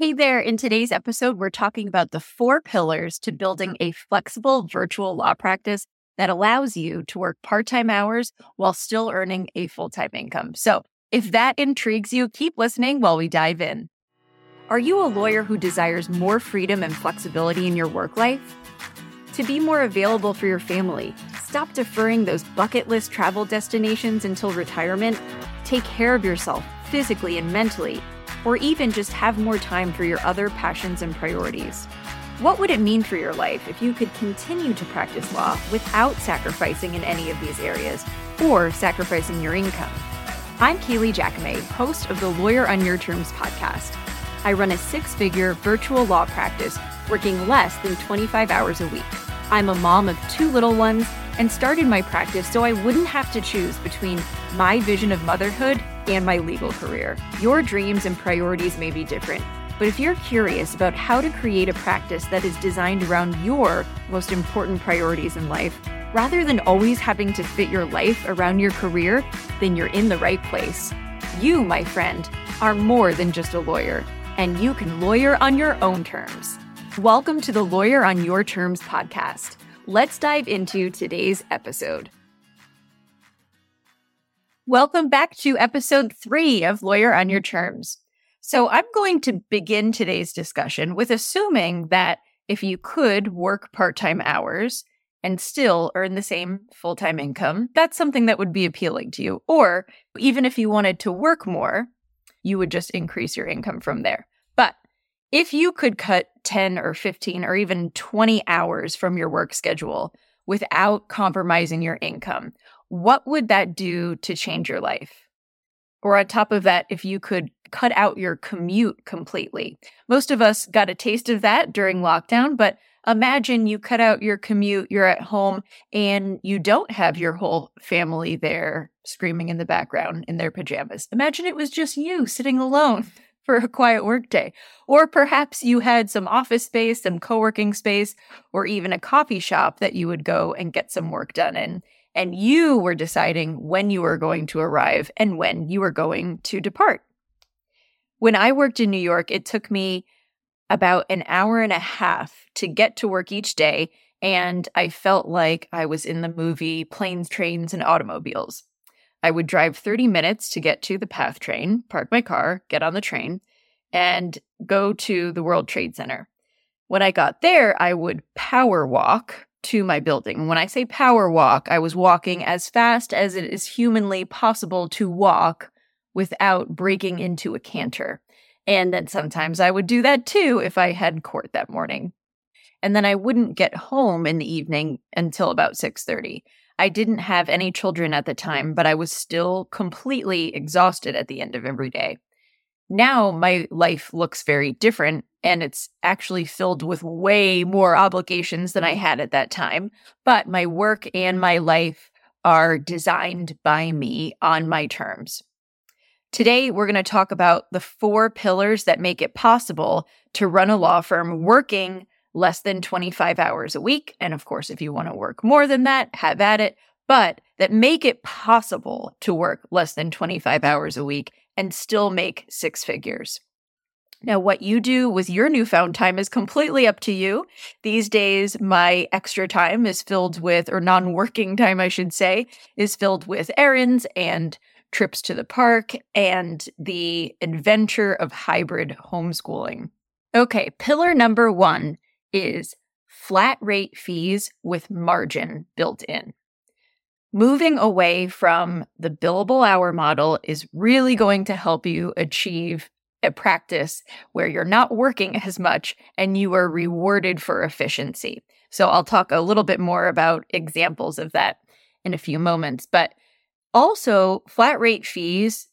Hey there. In today's episode, we're talking about the four pillars to building a flexible virtual law practice that allows you to work part time hours while still earning a full time income. So, if that intrigues you, keep listening while we dive in. Are you a lawyer who desires more freedom and flexibility in your work life? To be more available for your family, stop deferring those bucket list travel destinations until retirement, take care of yourself physically and mentally or even just have more time for your other passions and priorities. What would it mean for your life if you could continue to practice law without sacrificing in any of these areas or sacrificing your income? I'm Kailey Jacome, host of the Lawyer on Your Terms podcast. I run a six figure virtual law practice working less than 25 hours a week. I'm a mom of two little ones and started my practice so I wouldn't have to choose between my vision of motherhood and my legal career. Your dreams and priorities may be different, but if you're curious about how to create a practice that is designed around your most important priorities in life, rather than always having to fit your life around your career, then you're in the right place. You, my friend, are more than just a lawyer, and you can lawyer on your own terms. Welcome to the Lawyer on Your Terms podcast. Let's dive into today's episode. Welcome back to episode three of Lawyer on Your Terms. So, I'm going to begin today's discussion with assuming that if you could work part time hours and still earn the same full time income, that's something that would be appealing to you. Or even if you wanted to work more, you would just increase your income from there. But if you could cut 10 or 15 or even 20 hours from your work schedule without compromising your income, what would that do to change your life? Or on top of that, if you could cut out your commute completely. Most of us got a taste of that during lockdown, but imagine you cut out your commute, you're at home, and you don't have your whole family there screaming in the background in their pajamas. Imagine it was just you sitting alone for a quiet workday. Or perhaps you had some office space, some co working space, or even a coffee shop that you would go and get some work done in and you were deciding when you were going to arrive and when you were going to depart. When I worked in New York, it took me about an hour and a half to get to work each day, and I felt like I was in the movie Planes, Trains, and Automobiles. I would drive 30 minutes to get to the PATH train, park my car, get on the train, and go to the World Trade Center. When I got there, I would power walk to my building. When I say power walk, I was walking as fast as it is humanly possible to walk without breaking into a canter. And then sometimes I would do that too if I had court that morning. And then I wouldn't get home in the evening until about 6:30. I didn't have any children at the time, but I was still completely exhausted at the end of every day. Now my life looks very different and it's actually filled with way more obligations than I had at that time. But my work and my life are designed by me on my terms. Today, we're going to talk about the four pillars that make it possible to run a law firm working less than 25 hours a week. And of course, if you want to work more than that, have at it, but that make it possible to work less than 25 hours a week and still make six figures. Now, what you do with your newfound time is completely up to you. These days, my extra time is filled with, or non working time, I should say, is filled with errands and trips to the park and the adventure of hybrid homeschooling. Okay, pillar number one is flat rate fees with margin built in. Moving away from the billable hour model is really going to help you achieve a practice where you're not working as much and you are rewarded for efficiency. So I'll talk a little bit more about examples of that in a few moments. But also, flat rate fees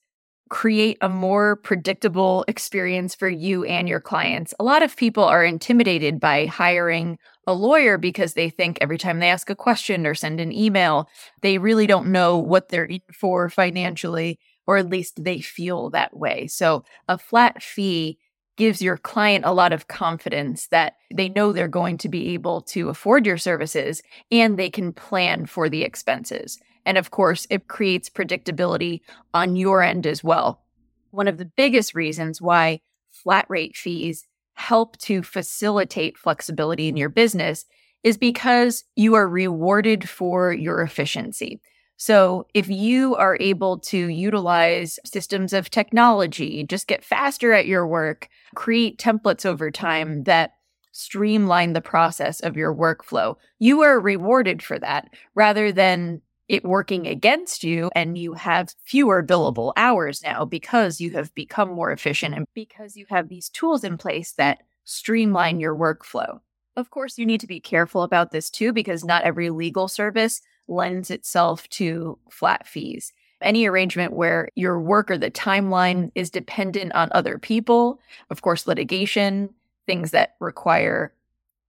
create a more predictable experience for you and your clients. A lot of people are intimidated by hiring a lawyer because they think every time they ask a question or send an email, they really don't know what they're in for financially or at least they feel that way. So a flat fee gives your client a lot of confidence that they know they're going to be able to afford your services and they can plan for the expenses. And of course, it creates predictability on your end as well. One of the biggest reasons why flat rate fees help to facilitate flexibility in your business is because you are rewarded for your efficiency. So, if you are able to utilize systems of technology, just get faster at your work, create templates over time that streamline the process of your workflow, you are rewarded for that rather than it working against you and you have fewer billable hours now because you have become more efficient and because you have these tools in place that streamline your workflow. Of course, you need to be careful about this too because not every legal service lends itself to flat fees. Any arrangement where your work or the timeline is dependent on other people, of course, litigation, things that require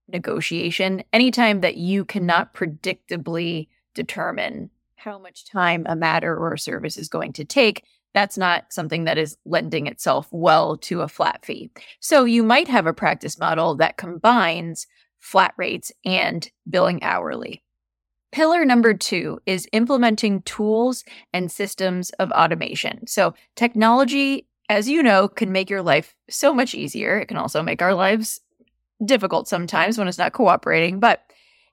negotiation, anytime that you cannot predictably determine how much time a matter or a service is going to take, that's not something that is lending itself well to a flat fee. So you might have a practice model that combines flat rates and billing hourly. Pillar number two is implementing tools and systems of automation. So, technology, as you know, can make your life so much easier. It can also make our lives difficult sometimes when it's not cooperating, but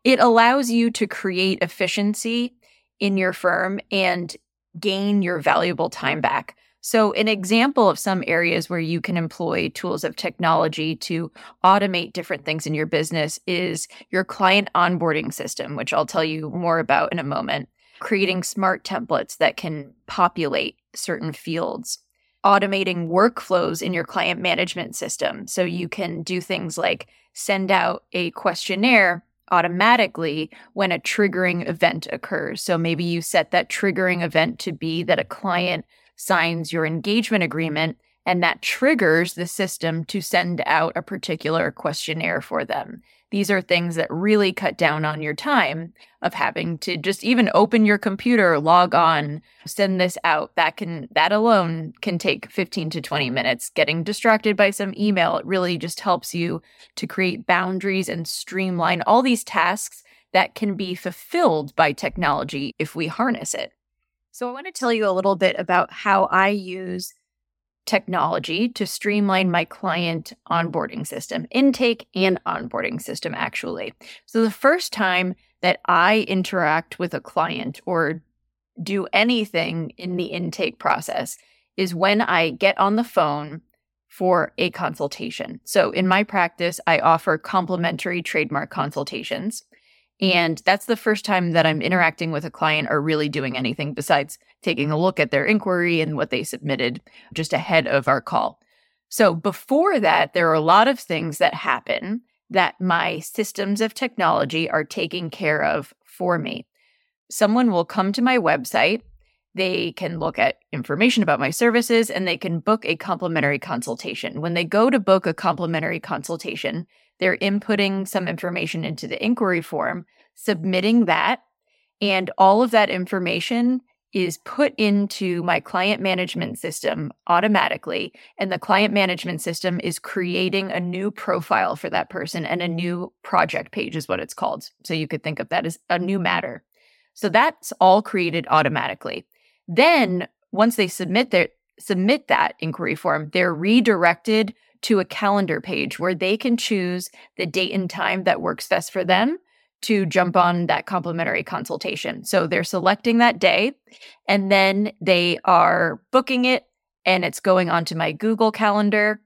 it allows you to create efficiency in your firm and gain your valuable time back. So, an example of some areas where you can employ tools of technology to automate different things in your business is your client onboarding system, which I'll tell you more about in a moment, creating smart templates that can populate certain fields, automating workflows in your client management system. So, you can do things like send out a questionnaire automatically when a triggering event occurs. So maybe you set that triggering event to be that a client signs your engagement agreement, and that triggers the system to send out a particular questionnaire for them. These are things that really cut down on your time of having to just even open your computer, log on, send this out. That can that alone can take 15 to 20 minutes. Getting distracted by some email, it really just helps you to create boundaries and streamline all these tasks that can be fulfilled by technology if we harness it. So, I want to tell you a little bit about how I use technology to streamline my client onboarding system, intake and onboarding system, actually. So, the first time that I interact with a client or do anything in the intake process is when I get on the phone for a consultation. So, in my practice, I offer complimentary trademark consultations. And that's the first time that I'm interacting with a client or really doing anything besides taking a look at their inquiry and what they submitted just ahead of our call. So before that, there are a lot of things that happen that my systems of technology are taking care of for me. Someone will come to my website, they can look at information about my services, and they can book a complimentary consultation. When they go to book a complimentary consultation, they're inputting some information into the inquiry form, submitting that, and all of that information is put into my client management system automatically. And the client management system is creating a new profile for that person and a new project page, is what it's called. So you could think of that as a new matter. So that's all created automatically. Then once they submit their submit that inquiry form, they're redirected to a calendar page where they can choose the date and time that works best for them to jump on that complimentary consultation. So they're selecting that day and then they are booking it and it's going onto my Google Calendar.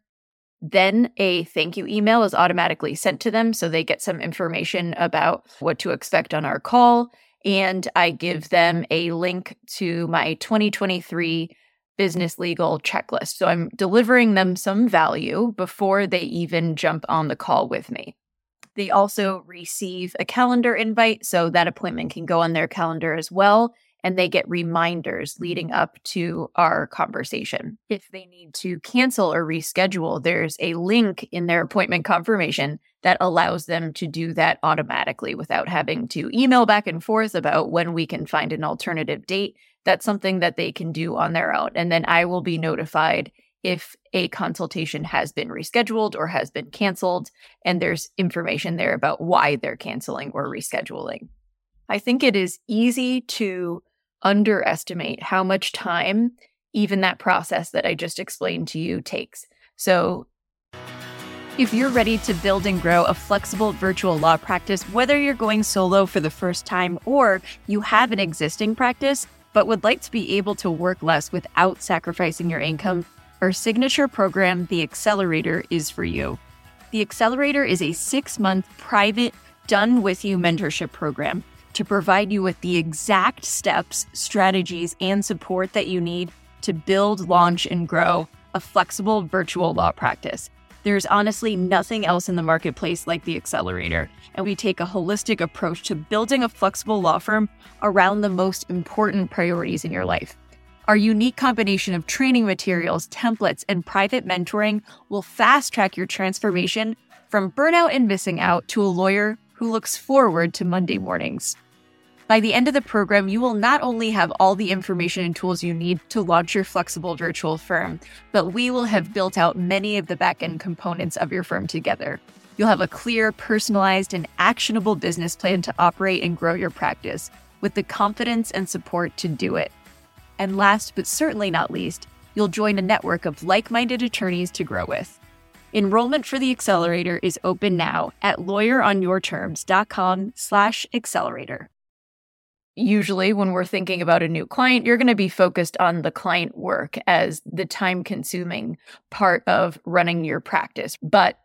Then a thank you email is automatically sent to them so they get some information about what to expect on our call. And I give them a link to my 2023 business legal checklist. So I'm delivering them some value before they even jump on the call with me. They also receive a calendar invite, so that appointment can go on their calendar as well. And they get reminders leading up to our conversation. If they need to cancel or reschedule, there's a link in their appointment confirmation that allows them to do that automatically without having to email back and forth about when we can find an alternative date that's something that they can do on their own. And then I will be notified if a consultation has been rescheduled or has been canceled. And there's information there about why they're canceling or rescheduling. I think it is easy to underestimate how much time even that process that I just explained to you takes. So If you're ready to build and grow a flexible virtual law practice, whether you're going solo for the first time or you have an existing practice, but would like to be able to work less without sacrificing your income, our signature program, The Accelerator, is for you. The Accelerator is a six month private, done with you mentorship program to provide you with the exact steps, strategies, and support that you need to build, launch, and grow a flexible virtual law practice. There's honestly nothing else in the marketplace like the Accelerator, and we take a holistic approach to building a flexible law firm around the most important priorities in your life. Our unique combination of training materials, templates, and private mentoring will fast track your transformation from burnout and missing out to a lawyer who looks forward to Monday mornings. By the end of the program, you will not only have all the information and tools you need to launch your flexible virtual firm, but we will have built out many of the backend components of your firm together. You'll have a clear, personalized, and actionable business plan to operate and grow your practice with the confidence and support to do it. And last but certainly not least, you'll join a network of like minded attorneys to grow with. Enrollment for the accelerator is open now at lawyeronyourterms.com slash accelerator usually when we're thinking about a new client, you're going to be focused on the client work as the time consuming part of running your practice. But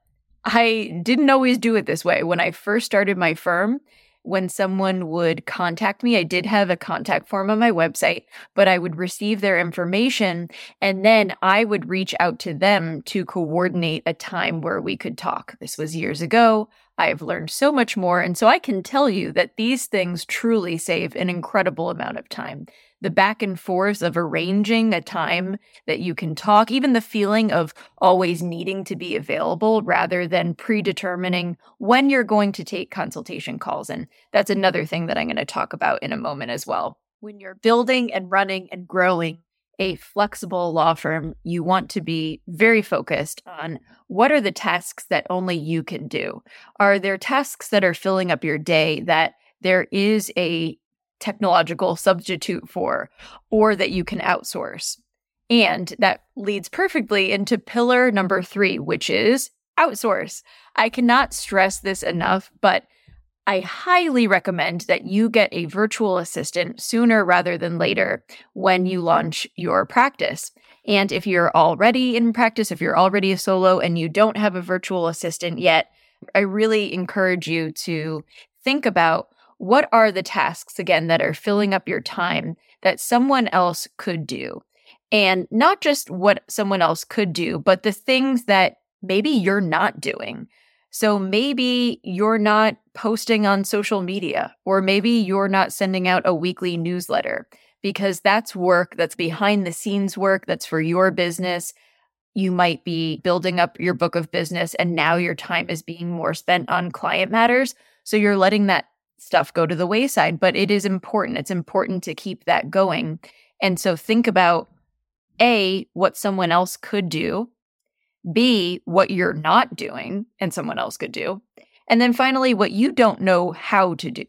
I didn't always do it this way. When I first started my firm, when someone would contact me, I did have a contact form on my website, but I would receive their information and then I would reach out to them to coordinate a time where we could talk. This was years ago. I have learned so much more. And so I can tell you that these things truly save an incredible amount of time. The back and forth of arranging a time that you can talk, even the feeling of always needing to be available rather than predetermining when you're going to take consultation calls. And that's another thing that I'm going to talk about in a moment as well. When you're building and running and growing, a flexible law firm, you want to be very focused on what are the tasks that only you can do? Are there tasks that are filling up your day that there is a technological substitute for or that you can outsource? And that leads perfectly into pillar number three, which is outsource. I cannot stress this enough, but I highly recommend that you get a virtual assistant sooner rather than later when you launch your practice. And if you're already in practice, if you're already a solo and you don't have a virtual assistant yet, I really encourage you to think about what are the tasks again that are filling up your time that someone else could do. And not just what someone else could do, but the things that maybe you're not doing. So maybe you're not posting on social media, or maybe you're not sending out a weekly newsletter because that's work that's behind the scenes work that's for your business. You might be building up your book of business, and now your time is being more spent on client matters. So you're letting that stuff go to the wayside, but it is important. It's important to keep that going. And so think about A, what someone else could do B, what you're not doing and someone else could do. And then finally, what you don't know how to do.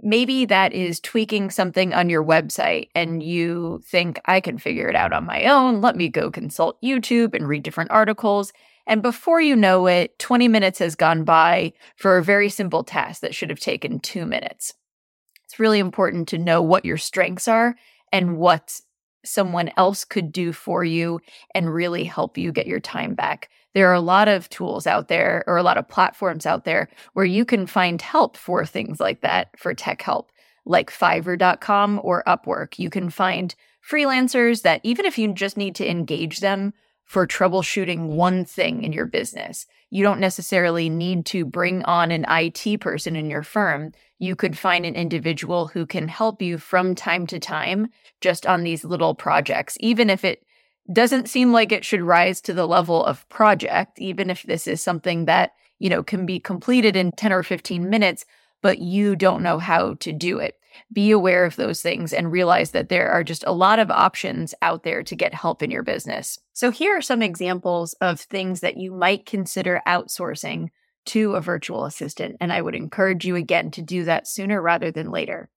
Maybe that is tweaking something on your website and you think, I can figure it out on my own. Let me go consult YouTube and read different articles. And before you know it, 20 minutes has gone by for a very simple task that should have taken two minutes. It's really important to know what your strengths are and what someone else could do for you and really help you get your time back. There are a lot of tools out there or a lot of platforms out there where you can find help for things like that for tech help, like Fiverr.com or Upwork. You can find freelancers that, even if you just need to engage them for troubleshooting one thing in your business, you don't necessarily need to bring on an IT person in your firm you could find an individual who can help you from time to time just on these little projects, even if it doesn't seem like it should rise to the level of project, even if this is something that, you know, can be completed in 10 or 15 minutes, but you don't know how to do it. Be aware of those things and realize that there are just a lot of options out there to get help in your business. So, here are some examples of things that you might consider outsourcing to a virtual assistant. And I would encourage you again to do that sooner rather than later.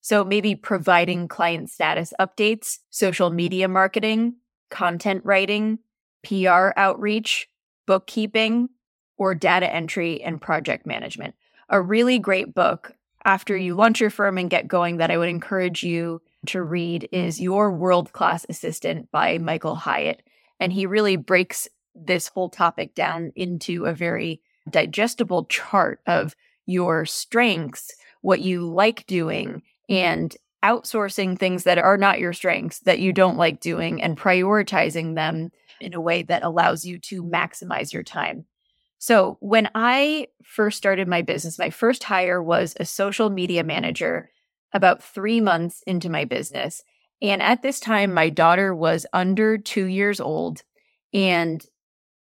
So maybe providing client status updates, social media marketing, content writing, PR outreach, bookkeeping, or data entry and project management. A really great book after you launch your firm and get going that I would encourage you to read is Your World Class Assistant by Michael Hyatt. And he really breaks this whole topic down into a very digestible chart of your strengths, what you like doing, and outsourcing things that are not your strengths that you don't like doing and prioritizing them in a way that allows you to maximize your time. So, when I first started my business, my first hire was a social media manager about three months into my business. And at this time, my daughter was under two years old. And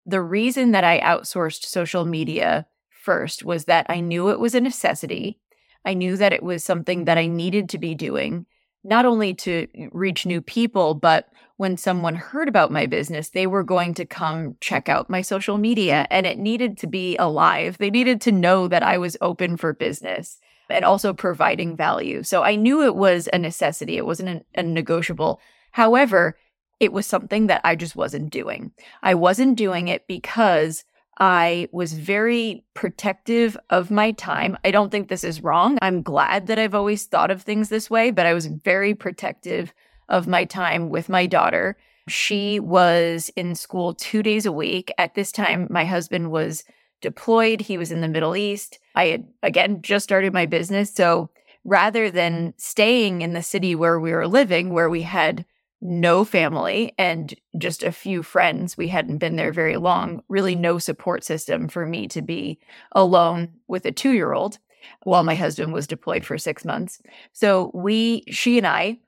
the reason that I outsourced social media first was that I knew it was a necessity. I knew that it was something that I needed to be doing, not only to reach new people, but when someone heard about my business, they were going to come check out my social media and it needed to be alive. They needed to know that I was open for business and also providing value. So I knew it was a necessity. It wasn't a, negotiable. However, it was something that I just wasn't doing. I wasn't doing it because I was very protective of my time. I don't think this is wrong. I'm glad that I've always thought of things this way, but I was very protective of my time with my daughter. She was in school two days a week. At this time, my husband was deployed, he was in the Middle East. I had, again, just started my business. So rather than staying in the city where we were living, where we had no family and just a few friends. We hadn't been there very long, really no support system for me to be alone with a two year old while my husband was deployed for six months. So we, she and I,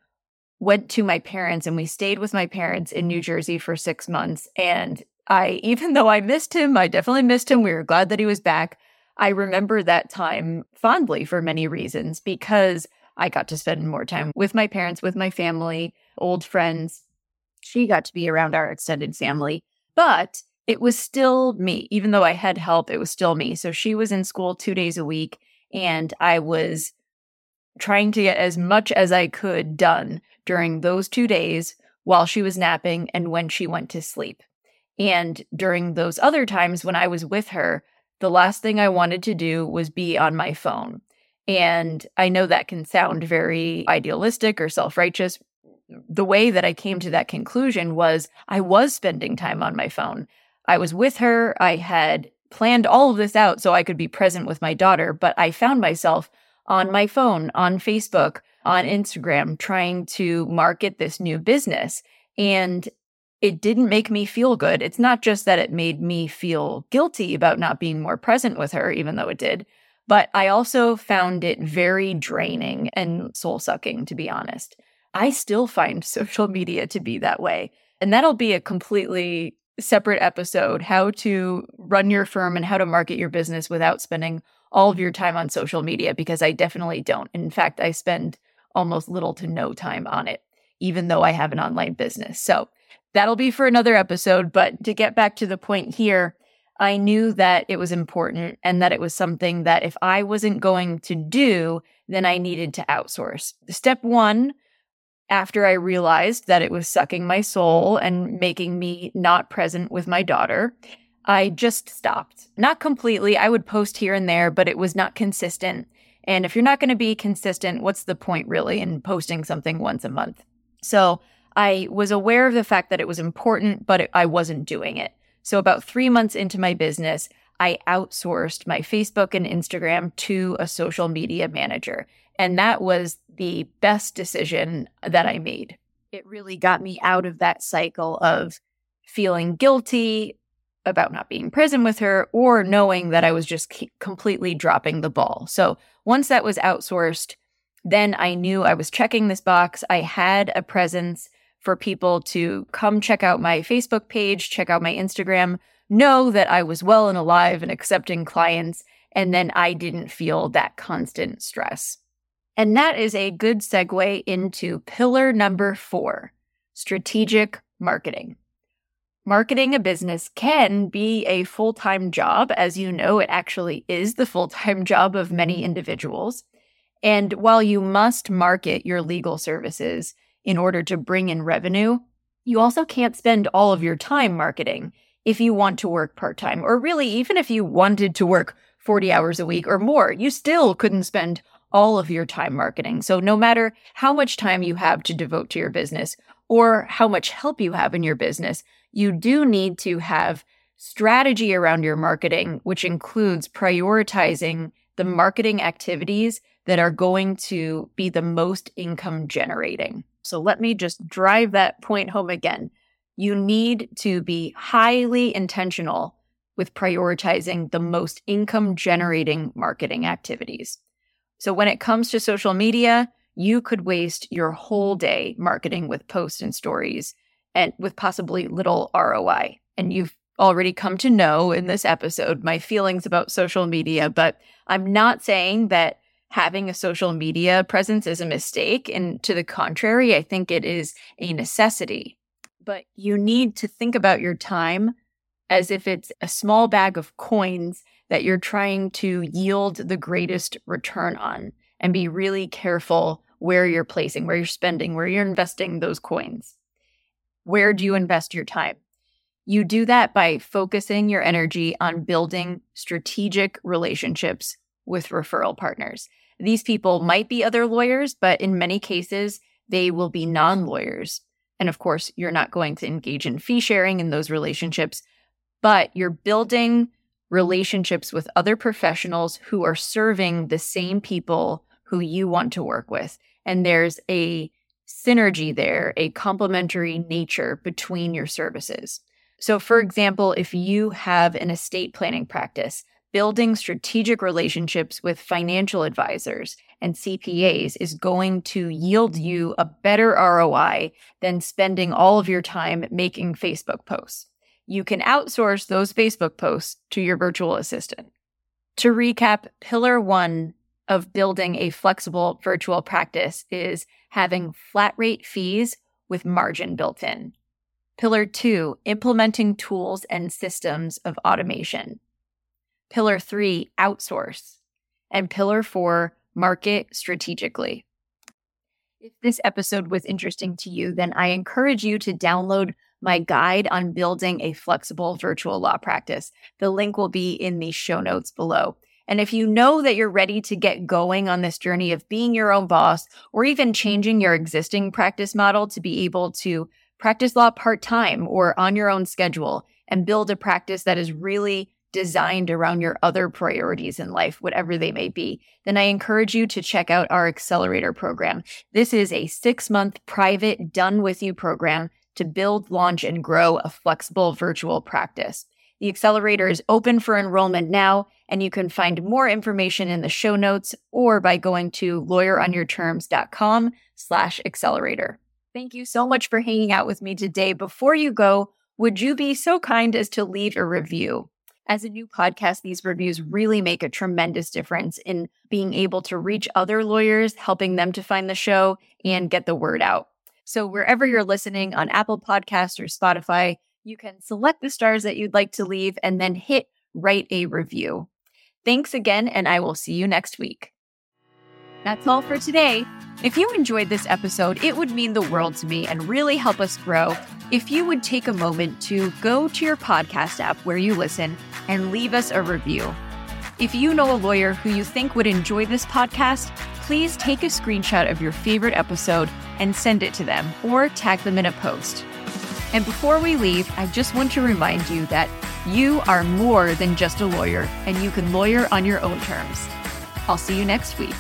went to my parents and we stayed with my parents in New Jersey for six months. And I, even though I missed him, I definitely missed him. We were glad that he was back. I remember that time fondly for many reasons because I got to spend more time with my parents, with my family old friends. She got to be around our extended family, but it was still me. Even though I had help, it was still me. So she was in school two days a week, and I was trying to get as much as I could done during those two days while she was napping and when she went to sleep. And during those other times when I was with her, the last thing I wanted to do was be on my phone. And I know that can sound very idealistic or self righteous, the way that I came to that conclusion was I was spending time on my phone. I was with her. I had planned all of this out so I could be present with my daughter, but I found myself on my phone, on Facebook, on Instagram, trying to market this new business. And it didn't make me feel good. It's not just that it made me feel guilty about not being more present with her, even though it did, but I also found it very draining and soul sucking, to be honest. I still find social media to be that way. And that'll be a completely separate episode how to run your firm and how to market your business without spending all of your time on social media, because I definitely don't. In fact, I spend almost little to no time on it, even though I have an online business. So that'll be for another episode. But to get back to the point here, I knew that it was important and that it was something that if I wasn't going to do, then I needed to outsource. Step one after I realized that it was sucking my soul and making me not present with my daughter, I just stopped. Not completely. I would post here and there, but it was not consistent. And if you're not going to be consistent, what's the point really in posting something once a month? So I was aware of the fact that it was important, but it, I wasn't doing it. So about three months into my business, I outsourced my Facebook and Instagram to a social media manager. And that was the best decision that I made. It really got me out of that cycle of feeling guilty about not being present with her or knowing that I was just completely dropping the ball. So once that was outsourced, then I knew I was checking this box. I had a presence for people to come check out my Facebook page, check out my Instagram, know that I was well and alive and accepting clients. And then I didn't feel that constant stress. And that is a good segue into pillar number four strategic marketing. Marketing a business can be a full time job. As you know, it actually is the full time job of many mm-hmm. individuals. And while you must market your legal services in order to bring in revenue, you also can't spend all of your time marketing. if you want to work part time, or really, even if you wanted to work 40 hours a week or more, you still couldn't spend all of your time marketing. So, no matter how much time you have to devote to your business or how much help you have in your business, you do need to have strategy around your marketing, which includes prioritizing the marketing activities that are going to be the most income generating. So, let me just drive that point home again. You need to be highly intentional with prioritizing the most income generating marketing activities. So when it comes to social media, you could waste your whole day marketing with posts and stories and with possibly little ROI. And you've already come to know in this episode my feelings about social media, but I'm not saying that having a social media presence is a mistake. And to the contrary, I think it is a necessity. But you need to think about your time as if it's a small bag of coins that you're trying to yield the greatest return on and be really careful where you're placing, where you're spending, where you're investing those coins. Where do you invest your time? You do that by focusing your energy on building strategic relationships with referral partners. These people might be other lawyers, but in many cases, they will be non lawyers. And of course, you're not going to engage in fee sharing in those relationships, but you're building relationships with other professionals who are serving the same people who you want to work with. And there's a synergy there, a complementary nature between your services. So, for example, if you have an estate planning practice, building strategic relationships with financial advisors and CPAs is going to yield you a better ROI than spending all of your time making Facebook posts you can outsource those Facebook posts to your virtual assistant. To recap, pillar one of building a flexible virtual practice is having flat rate fees with margin built in. Pillar two, implementing tools and systems of automation. Pillar three, outsource. And pillar four, market strategically. If this episode was interesting to you, then I encourage you to download my guide on building a flexible virtual law practice. The link will be in the show notes below. And if you know that you're ready to get going on this journey of being your own boss or even changing your existing practice model to be able to practice law part time or on your own schedule and build a practice that is really designed around your other priorities in life, whatever they may be, then I encourage you to check out our accelerator program. This is a six month private done with you program to build, launch, and grow a flexible virtual practice. The accelerator is open for enrollment now, and you can find more information in the show notes or by going to lawyeronyourterms.com slash accelerator. Thank you so much for hanging out with me today. Before you go, would you be so kind as to leave a review? As a new podcast, these reviews really make a tremendous difference in being able to reach other lawyers, helping them to find the show and get the word out. So wherever you're listening on Apple Podcasts or Spotify, you can select the stars that you'd like to leave and then hit write a review. Thanks again, and I will see you next week. That's all for today. If you enjoyed this episode, it would mean the world to me and really help us grow if you would take a moment to go to your podcast app where you listen and leave us a review. If you know a lawyer who you think would enjoy this podcast, please take a screenshot of your favorite episode and send it to them or tag them in a post. And before we leave, I just want to remind you that you are more than just a lawyer and you can lawyer on your own terms. I'll see you next week.